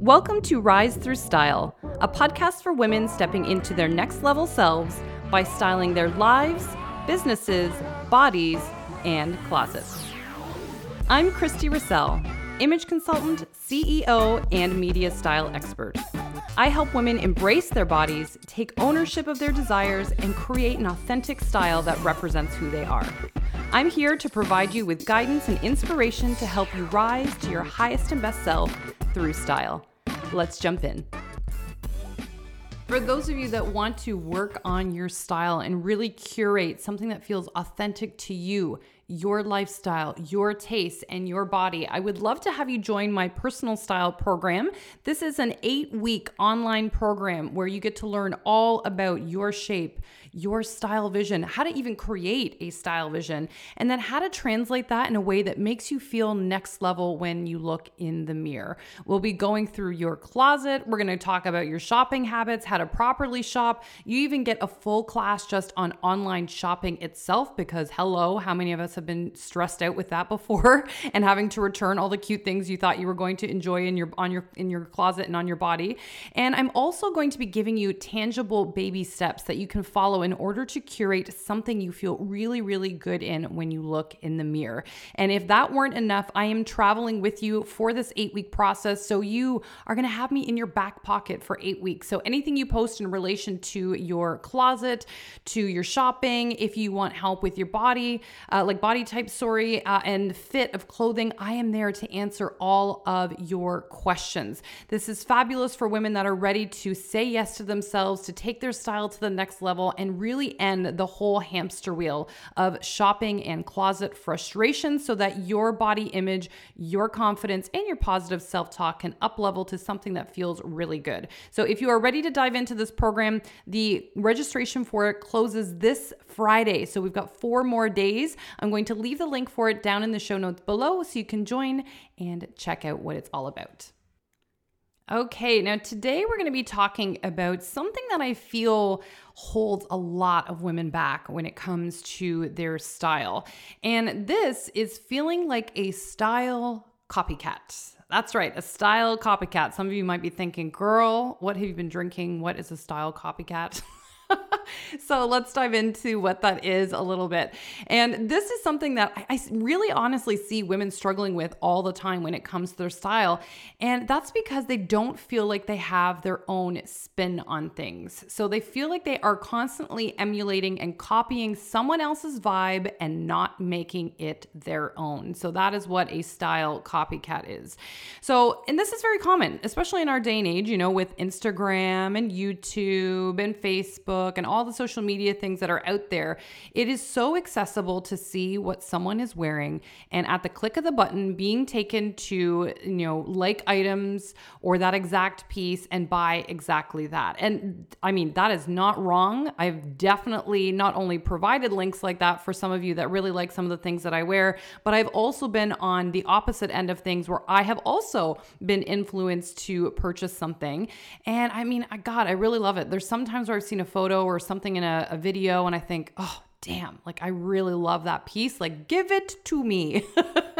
Welcome to Rise Through Style, a podcast for women stepping into their next level selves by styling their lives, businesses, bodies, and closets. I'm Christy Russell, image consultant, CEO, and media style expert. I help women embrace their bodies, take ownership of their desires, and create an authentic style that represents who they are. I'm here to provide you with guidance and inspiration to help you rise to your highest and best self through style. Let's jump in. For those of you that want to work on your style and really curate something that feels authentic to you, your lifestyle, your taste, and your body, I would love to have you join my personal style program. This is an eight week online program where you get to learn all about your shape, your style vision, how to even create a style vision, and then how to translate that in a way that makes you feel next level when you look in the mirror. We'll be going through your closet. We're going to talk about your shopping habits, how to properly shop. You even get a full class just on online shopping itself because, hello, how many of us have been stressed out with that before and having to return all the cute things you thought you were going to enjoy in your on your in your closet and on your body. And I'm also going to be giving you tangible baby steps that you can follow in order to curate something you feel really really good in when you look in the mirror. And if that weren't enough, I am traveling with you for this 8-week process so you are going to have me in your back pocket for 8 weeks. So anything you post in relation to your closet, to your shopping, if you want help with your body, uh, like body type, sorry, uh, and fit of clothing, I am there to answer all of your questions. This is fabulous for women that are ready to say yes to themselves, to take their style to the next level, and really end the whole hamster wheel of shopping and closet frustration so that your body image, your confidence, and your positive self talk can up level to something that feels really good. So if you are ready to dive into this program, the registration for it closes this Friday. So we've got four more days. I'm going to leave the link for it down in the show notes below so you can join and check out what it's all about. Okay, now today we're going to be talking about something that I feel holds a lot of women back when it comes to their style. And this is feeling like a style copycat. That's right, a style copycat. Some of you might be thinking, girl, what have you been drinking? What is a style copycat? so let's dive into what that is a little bit. And this is something that I really honestly see women struggling with all the time when it comes to their style. And that's because they don't feel like they have their own spin on things. So they feel like they are constantly emulating and copying someone else's vibe and not making it their own. So that is what a style copycat is. So, and this is very common, especially in our day and age, you know, with Instagram and YouTube and Facebook Facebook and all the social media things that are out there, it is so accessible to see what someone is wearing and at the click of the button being taken to, you know, like items or that exact piece and buy exactly that. And I mean, that is not wrong. I've definitely not only provided links like that for some of you that really like some of the things that I wear, but I've also been on the opposite end of things where I have also been influenced to purchase something. And I mean, I God, I really love it. There's sometimes where I've seen a photo photo or something in a, a video and I think, oh, damn, like I really love that piece. Like, give it to me.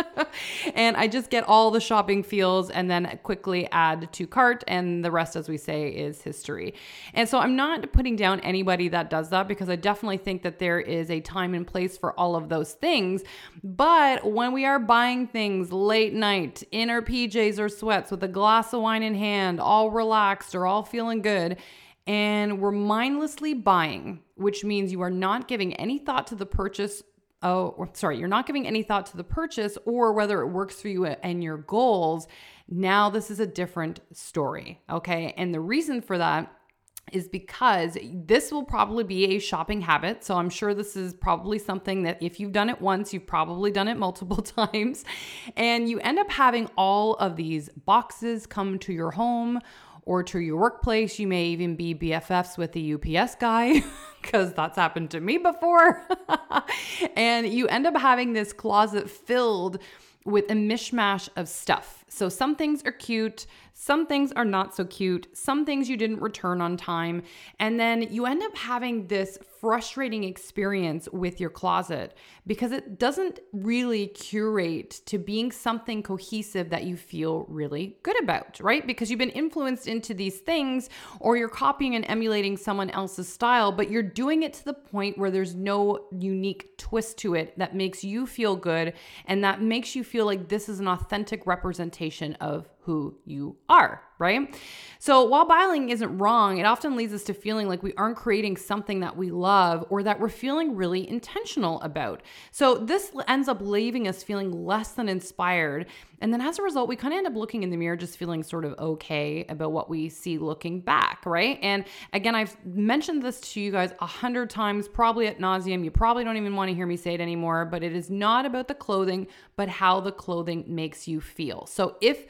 and I just get all the shopping feels and then quickly add to cart. And the rest, as we say, is history. And so I'm not putting down anybody that does that because I definitely think that there is a time and place for all of those things. But when we are buying things late night in our PJs or sweats with a glass of wine in hand, all relaxed or all feeling good, and we're mindlessly buying, which means you are not giving any thought to the purchase. Oh, sorry, you're not giving any thought to the purchase or whether it works for you and your goals. Now, this is a different story. Okay. And the reason for that is because this will probably be a shopping habit. So I'm sure this is probably something that if you've done it once, you've probably done it multiple times. And you end up having all of these boxes come to your home or to your workplace. You may even be BFFs with the UPS guy because that's happened to me before. and you end up having this closet filled with a mishmash of stuff. So some things are cute, some things are not so cute, some things you didn't return on time. And then you end up having this frustrating experience with your closet because it doesn't really curate to being something cohesive that you feel really good about, right? Because you've been influenced into these things or you're copying and emulating someone else's style, but you're doing it to the point where there's no unique twist to it that makes you feel good and that makes you feel like this is an authentic representation of who you are, right? So while buying isn't wrong, it often leads us to feeling like we aren't creating something that we love or that we're feeling really intentional about. So this ends up leaving us feeling less than inspired. And then as a result, we kind of end up looking in the mirror just feeling sort of okay about what we see looking back, right? And again, I've mentioned this to you guys a hundred times, probably at nauseum. You probably don't even want to hear me say it anymore, but it is not about the clothing, but how the clothing makes you feel. So if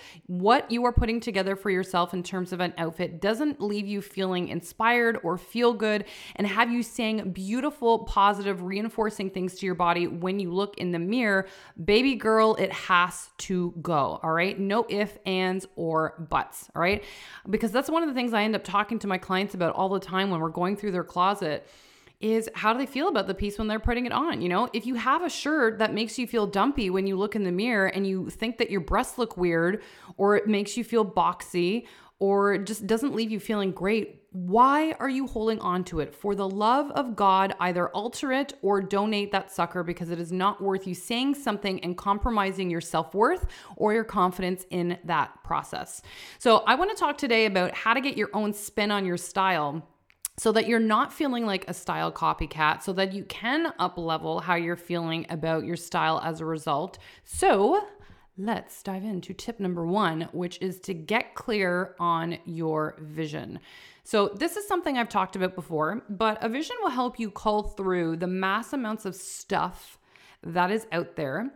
what you are putting together for yourself in terms of an outfit doesn't leave you feeling inspired or feel good and have you saying beautiful, positive, reinforcing things to your body when you look in the mirror, baby girl, it has to go. All right. No ifs, ands, or buts. All right. Because that's one of the things I end up talking to my clients about all the time when we're going through their closet is how do they feel about the piece when they're putting it on? You know, if you have a shirt that makes you feel dumpy when you look in the mirror and you think that your breasts look weird or it makes you feel boxy or just doesn't leave you feeling great, why are you holding on to it? For the love of God, either alter it or donate that sucker because it is not worth you saying something and compromising your self worth or your confidence in that process. So, I want to talk today about how to get your own spin on your style so that you're not feeling like a style copycat, so that you can up level how you're feeling about your style as a result. So, let's dive into tip number one, which is to get clear on your vision. So, this is something I've talked about before, but a vision will help you cull through the mass amounts of stuff that is out there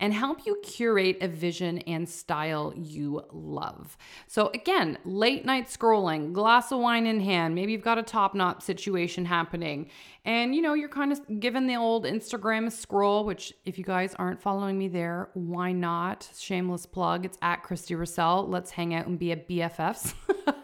and help you curate a vision and style you love. So, again, late night scrolling, glass of wine in hand, maybe you've got a top knot situation happening, and you know, you're kind of given the old Instagram scroll, which, if you guys aren't following me there, why not? Shameless plug. It's at Christy Russell. Let's hang out and be a BFFs.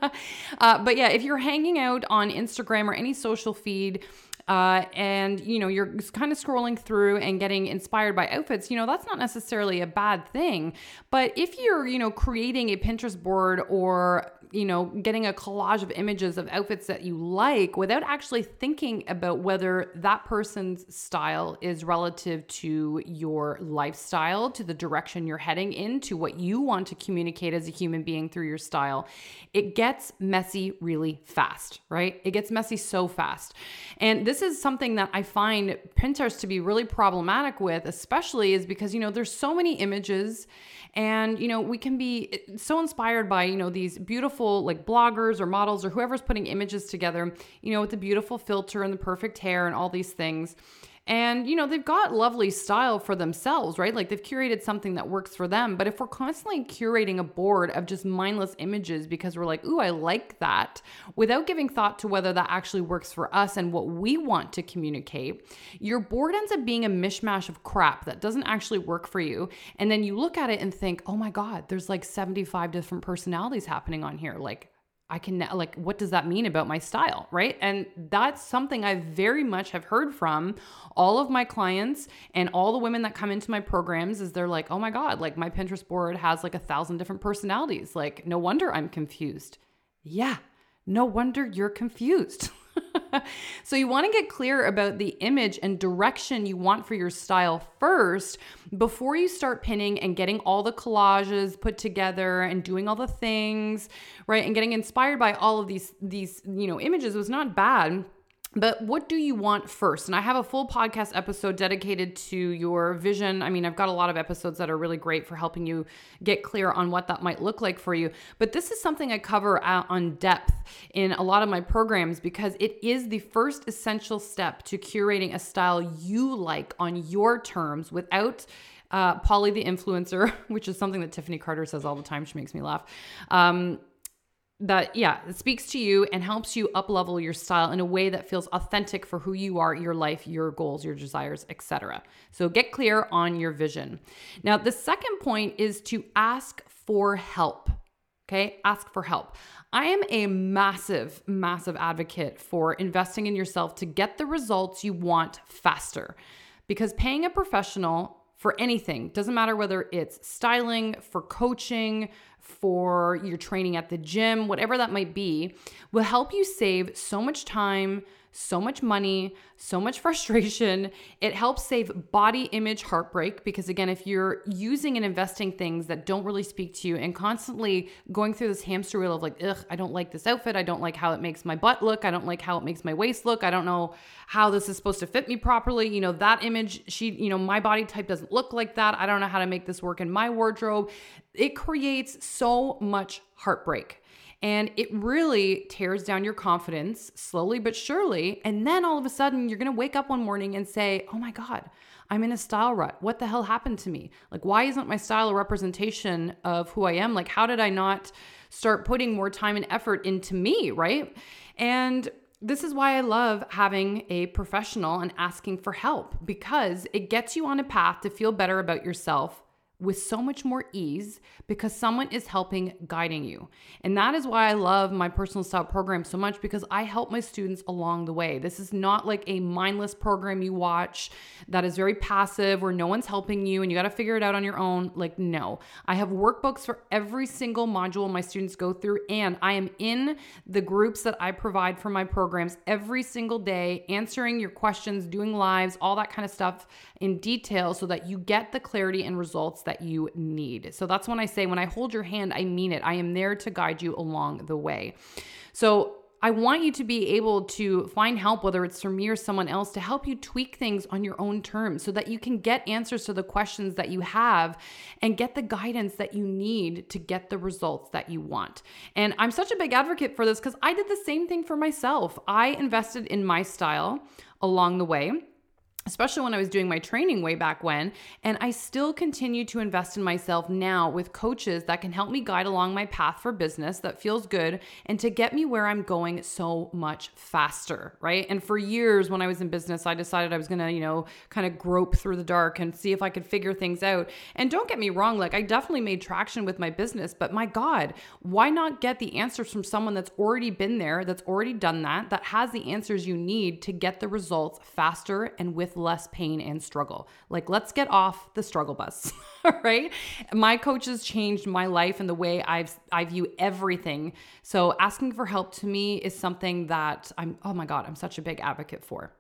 uh, but yeah, if you're hanging out on Instagram or any social feed, uh, and you know you're kind of scrolling through and getting inspired by outfits you know that's not necessarily a bad thing. But if you're you know creating a pinterest board or you know, getting a collage of images of outfits that you like without actually thinking about whether that person's style is relative to your lifestyle, to the direction you're heading in, to what you want to communicate as a human being through your style. It gets messy really fast, right? It gets messy so fast. And this is something that I find Pinterest to be really problematic with, especially is because, you know, there's so many images and, you know, we can be so inspired by, you know, these beautiful like bloggers or models or whoever's putting images together, you know, with the beautiful filter and the perfect hair and all these things. And, you know, they've got lovely style for themselves, right? Like they've curated something that works for them. But if we're constantly curating a board of just mindless images because we're like, ooh, I like that, without giving thought to whether that actually works for us and what we want to communicate, your board ends up being a mishmash of crap that doesn't actually work for you. And then you look at it and think, oh my God, there's like 75 different personalities happening on here. Like, I can like what does that mean about my style, right? And that's something I very much have heard from all of my clients and all the women that come into my programs is they're like, "Oh my god, like my Pinterest board has like a thousand different personalities. Like no wonder I'm confused." Yeah, no wonder you're confused. so you want to get clear about the image and direction you want for your style first before you start pinning and getting all the collages put together and doing all the things, right? And getting inspired by all of these these, you know, images was not bad but what do you want first? And I have a full podcast episode dedicated to your vision. I mean, I've got a lot of episodes that are really great for helping you get clear on what that might look like for you. But this is something I cover on depth in a lot of my programs because it is the first essential step to curating a style you like on your terms without uh, Polly the influencer, which is something that Tiffany Carter says all the time. She makes me laugh. Um, that yeah it speaks to you and helps you up level your style in a way that feels authentic for who you are your life your goals your desires etc so get clear on your vision. Now the second point is to ask for help okay? Ask for help. I am a massive massive advocate for investing in yourself to get the results you want faster. Because paying a professional for anything doesn't matter whether it's styling for coaching for your training at the gym, whatever that might be, will help you save so much time, so much money, so much frustration. It helps save body image heartbreak because, again, if you're using and investing things that don't really speak to you and constantly going through this hamster wheel of like, ugh, I don't like this outfit. I don't like how it makes my butt look. I don't like how it makes my waist look. I don't know how this is supposed to fit me properly. You know, that image, she, you know, my body type doesn't look like that. I don't know how to make this work in my wardrobe. It creates so much heartbreak. And it really tears down your confidence slowly but surely. And then all of a sudden, you're to wake up one morning and say, Oh my God, I'm in a style rut. What the hell happened to me? Like, why isn't my style a representation of who I am? Like, how did I not start putting more time and effort into me? Right. And this is why I love having a professional and asking for help because it gets you on a path to feel better about yourself with so much more ease because someone is helping guiding you. And that is why I love my personal style program so much because I help my students along the way. This is not like a mindless program you watch that is very passive where no one's helping you and you got to figure it out on your own. Like, no. I have workbooks for every single module my students go through, and I am in the groups that I provide for my programs every single day, answering your questions, doing lives, all that kind of stuff in detail so that you get the clarity and results that you need. So that's when I say, when I hold your hand, I mean it. I am there to guide you along the way. So I want you to be able to find help, whether it's from me or someone else, to help you tweak things on your own terms so that you can get answers to the questions that you have and get the guidance that you need to get the results that you want. And I'm such a big advocate for this because I did the same thing for myself. I invested in my style along the way especially when I was doing my training way back when. And I still continue to invest in myself now with coaches that can help me guide along my path for business that feels good and to get me where I'm going so much faster, right? And for years when I was in business, I decided I was to, you know, kind of grope through the dark and see if I could figure things out. And don't get me wrong, like I definitely made traction with my business, but my God, why not get the answers from someone that's already been there, that's already done that, that has the answers you need to get the results faster and with less pain and struggle. Like, let's get off the struggle bus, right? My coaches changed my life and the way I've I view everything. So asking for help to me is something that I'm oh my god, I'm such a big advocate for.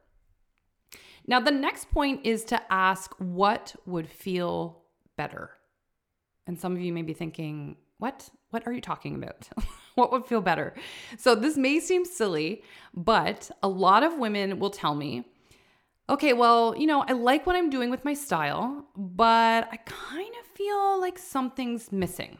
Now, the next point is to ask what would feel better. And some of you may be thinking, what? What are you talking about? what would feel better? So, this may seem silly, but a lot of women will tell me okay, well, you know, I like what I'm doing with my style, but I kind of feel like something's missing.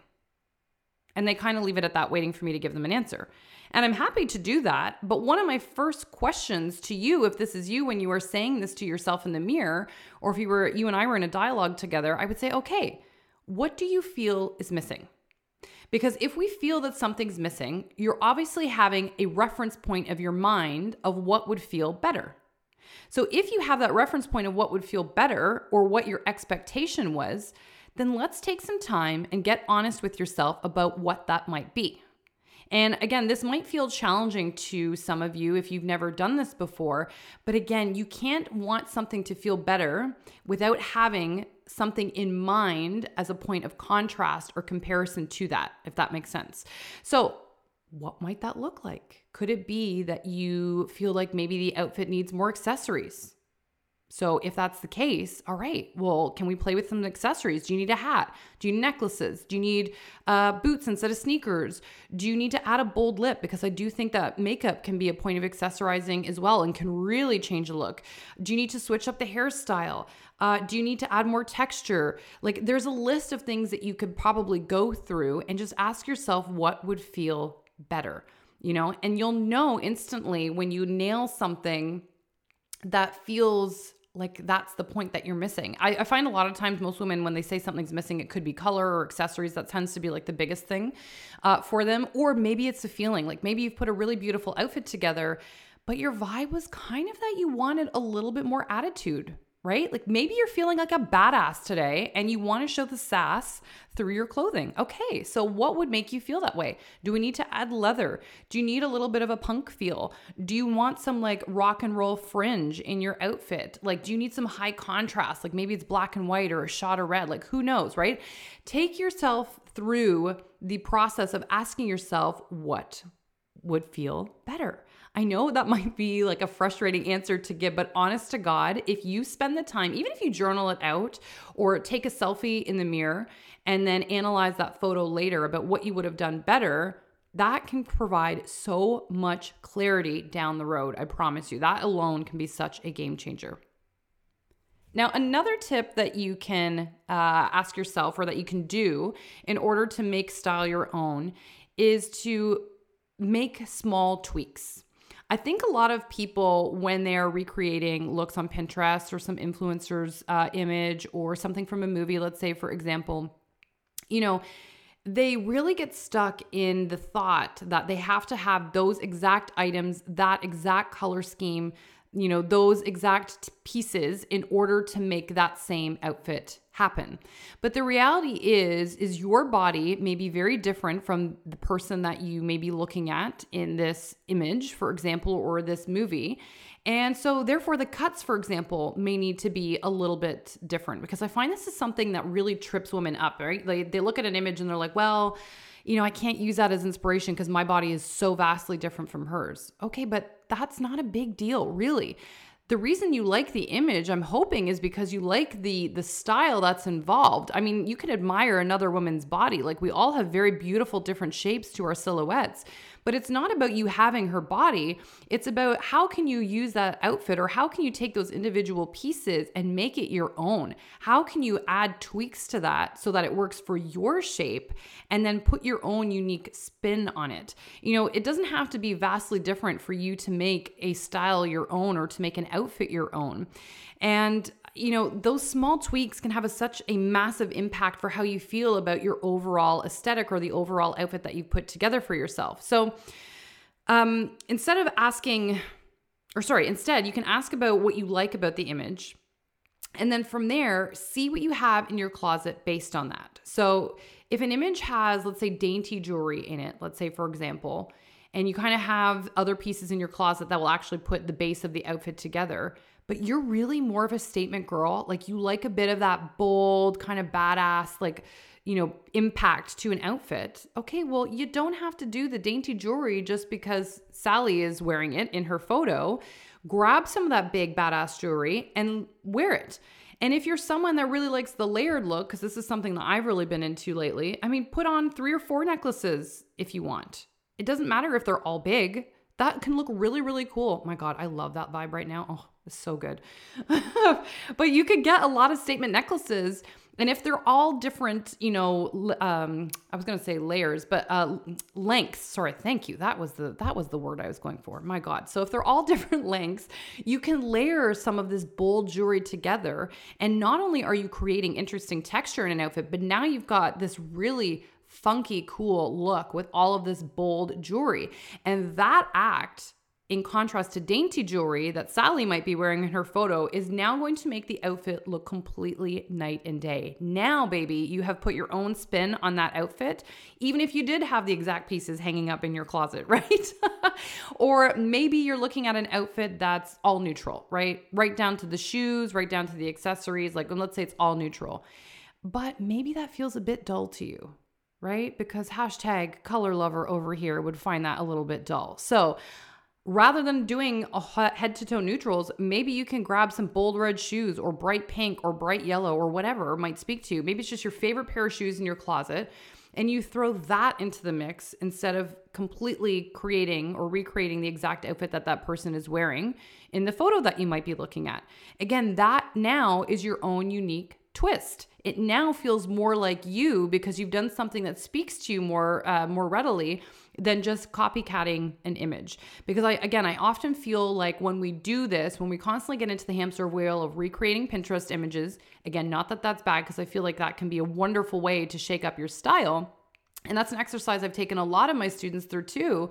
And they kind of leave it at that, waiting for me to give them an answer. And I'm happy to do that. But one of my first questions to you, if this is you when you are saying this to yourself in the mirror, or if you were you and I were in a dialogue together, I would say, okay, what do you feel is missing? Because if we feel that something's missing, you're obviously having a reference point of your mind of what would feel better. So if you have that reference point of what would feel better or what your expectation was, then let's take some time and get honest with yourself about what that might be. And again, this might feel challenging to some of you if you've never done this before. But again, you can't want something to feel better without having something in mind as a point of contrast or comparison to that, if that makes sense. So, what might that look like? Could it be that you feel like maybe the outfit needs more accessories? So, if that's the case, all right, well, can we play with some accessories? Do you need a hat? Do you need necklaces? Do you need uh, boots instead of sneakers? Do you need to add a bold lip? Because I do think that makeup can be a point of accessorizing as well and can really change the look. Do you need to switch up the hairstyle? Uh, do you need to add more texture? Like, there's a list of things that you could probably go through and just ask yourself what would feel better, you know? And you'll know instantly when you nail something that feels like that's the point that you're missing. I, I, find a lot of times most women when they say something's missing, it could be color or accessories. That tends to be like the biggest thing uh, for them, or maybe it's a feeling. Like maybe you've put a really beautiful outfit together, but your vibe was kind of that you wanted a little bit more attitude, right? Like maybe you're feeling like a badass today and you want to show the sass through your clothing. Okay, so what would make you feel that way? Do we need to add leather? Do you need a little bit of a punk feel? Do you want some like rock and roll fringe in your outfit? Like, do you need some high contrast? Like maybe it's black and white or a shot of red, like who knows, right? Take yourself through the process of asking yourself what would feel better. I know that might be like a frustrating answer to give, but honest to God, if you spend the time, even if you journal it out or take a selfie in the mirror and then analyze that photo later about what you would have done better, that can provide so much clarity down the road. I promise you, that alone can be such a game changer. Now, another tip that you can uh, ask yourself or that you can do in order to make style your own is to make small tweaks. I think a lot of people, when they're recreating looks on Pinterest or some influencer's uh, image or something from a movie, let's say, for example, you know, they really get stuck in the thought that they have to have those exact items, that exact color scheme, you know, those exact pieces in order to make that same outfit happen. But the reality is is your body may be very different from the person that you may be looking at in this image, for example, or this movie. And so therefore the cuts for example may need to be a little bit different because I find this is something that really trips women up, right? They they look at an image and they're like, "Well, you know, I can't use that as inspiration because my body is so vastly different from hers." Okay, but that's not a big deal, really. The reason you like the image i'm hoping is because you like the the style that's involved. I mean you can admire another woman's body. Like we all have very beautiful different shapes to our silhouettes but it's not about you having her body. It's about how can you use that outfit or how can you take those individual pieces and make it your own? How can you add tweaks to that so that it works for your shape and then put your own unique spin on it? You know, it doesn't have to be vastly different for you to make a style your own or to make an outfit your own. And you know, those small tweaks can have a, such a massive impact for how you feel about your overall aesthetic or the overall outfit that you've put together for yourself. So, um, instead of asking, or sorry, instead, you can ask about what you like about the image. And then from there, see what you have in your closet based on that. So, if an image has, let's say, dainty jewelry in it, let's say, for example, and you kind of have other pieces in your closet that will actually put the base of the outfit together, but you're really more of a statement girl. Like you like a bit of that bold, kind of badass, like, you know, impact to an outfit. Okay, well, you don't have to do the dainty jewelry just because Sally is wearing it in her photo. Grab some of that big badass jewelry and wear it. And if you're someone that really likes the layered look, because this is something that I've really been into lately, I mean, put on three or four necklaces if you want. It doesn't matter if they're all big. That can look really, really cool. my God, I love that vibe right now. Oh, it's so good. but you could get a lot of statement necklaces. And if they're all different, you know, um, I was gonna say layers, but uh, lengths. Sorry, thank you. That was the that was the word I was going for. My God. So if they're all different lengths, you can layer some of this bold jewelry together, and not only are you creating interesting texture in an outfit, but now you've got this really funky, cool look with all of this bold jewelry. And that act, in contrast to dainty jewelry that Sally might be wearing in her photo, is now going to make the outfit look completely night and day. Now, baby, you have put your own spin on that outfit, even if you did have the exact pieces hanging up in your closet, right? or maybe you're looking at an outfit that's all neutral, right? Right down to the shoes, right down to the accessories. Like, let's say it's all neutral. But maybe that feels a bit dull to you right? Because hashtag color lover over here would find that a little bit dull. So rather than doing head to toe neutrals, maybe you can grab some bold red shoes or bright pink or bright yellow or whatever might speak to you. Maybe it's just your favorite pair of shoes in your closet and you throw that into the mix instead of completely creating or recreating the exact outfit that that person is wearing in the photo that you might be looking at. Again, that now is your own unique twist. It now feels more like you because you've done something that speaks to you more uh, more readily than just copycatting an image. Because I again, I often feel like when we do this, when we constantly get into the hamster wheel of recreating Pinterest images, again, not that that's bad because I feel like that can be a wonderful way to shake up your style. And that's an exercise I've taken a lot of my students through too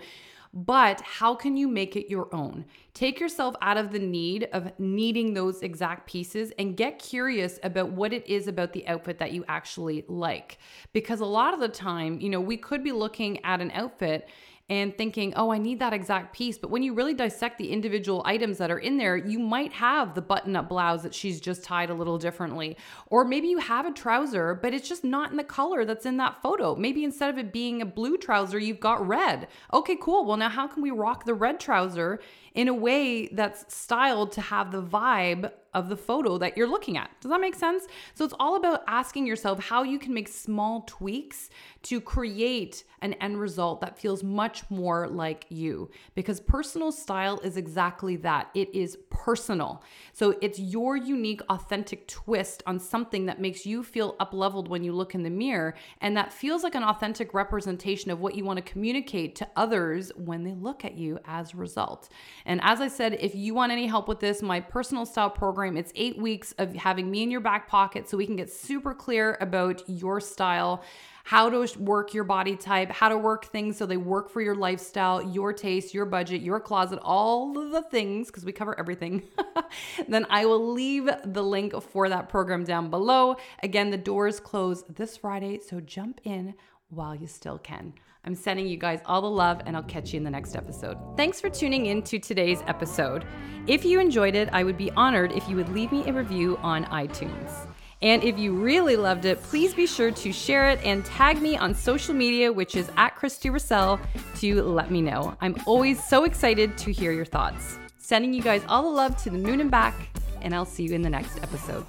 but how can you make it your own? Take yourself out of the need of needing those exact pieces and get curious about what it is about the outfit that you actually like. Because a lot of the time, you know, we could be looking at an outfit and thinking, oh, I need that exact piece. But when you really dissect the individual items that are in there, you might have the button up blouse that she's just tied a little differently. Or maybe you have a trouser, but it's just not in the color that's in that photo. Maybe instead of it being a blue trouser, you've got red. Okay, cool. Well, now how can we rock the red trouser in a way that's styled to have the vibe of the photo that you're looking at. Does that make sense? So it's all about asking yourself how you can make small tweaks to create an end result that feels much more like you because personal style is exactly that. It is personal. So it's your unique authentic twist on something that makes you feel up leveled when you look in the mirror and that feels like an authentic representation of what you want to communicate to others when they look at you as a result. And as I said, if you want any help with this, my personal style program, it's 8 weeks of having me in your back pocket so we can get super clear about your style how to work your body type, how to work things so they work for your lifestyle, your taste, your budget, your closet, all the things, because we cover everything, then I will leave the link for that program down below. Again, the doors close this Friday, so jump in while you still can. I'm sending you guys all the love, and I'll catch you in the next episode. Thanks for tuning in to today's episode. If you enjoyed it, I would be honored if you would leave me a review on iTunes. And if you really loved it, please be sure to share it and tag me on social media, which is at Christy Russell, to let me know. I'm always so excited to hear your thoughts. Sending you guys all the love to the moon and back, and I'll see you in the next episode.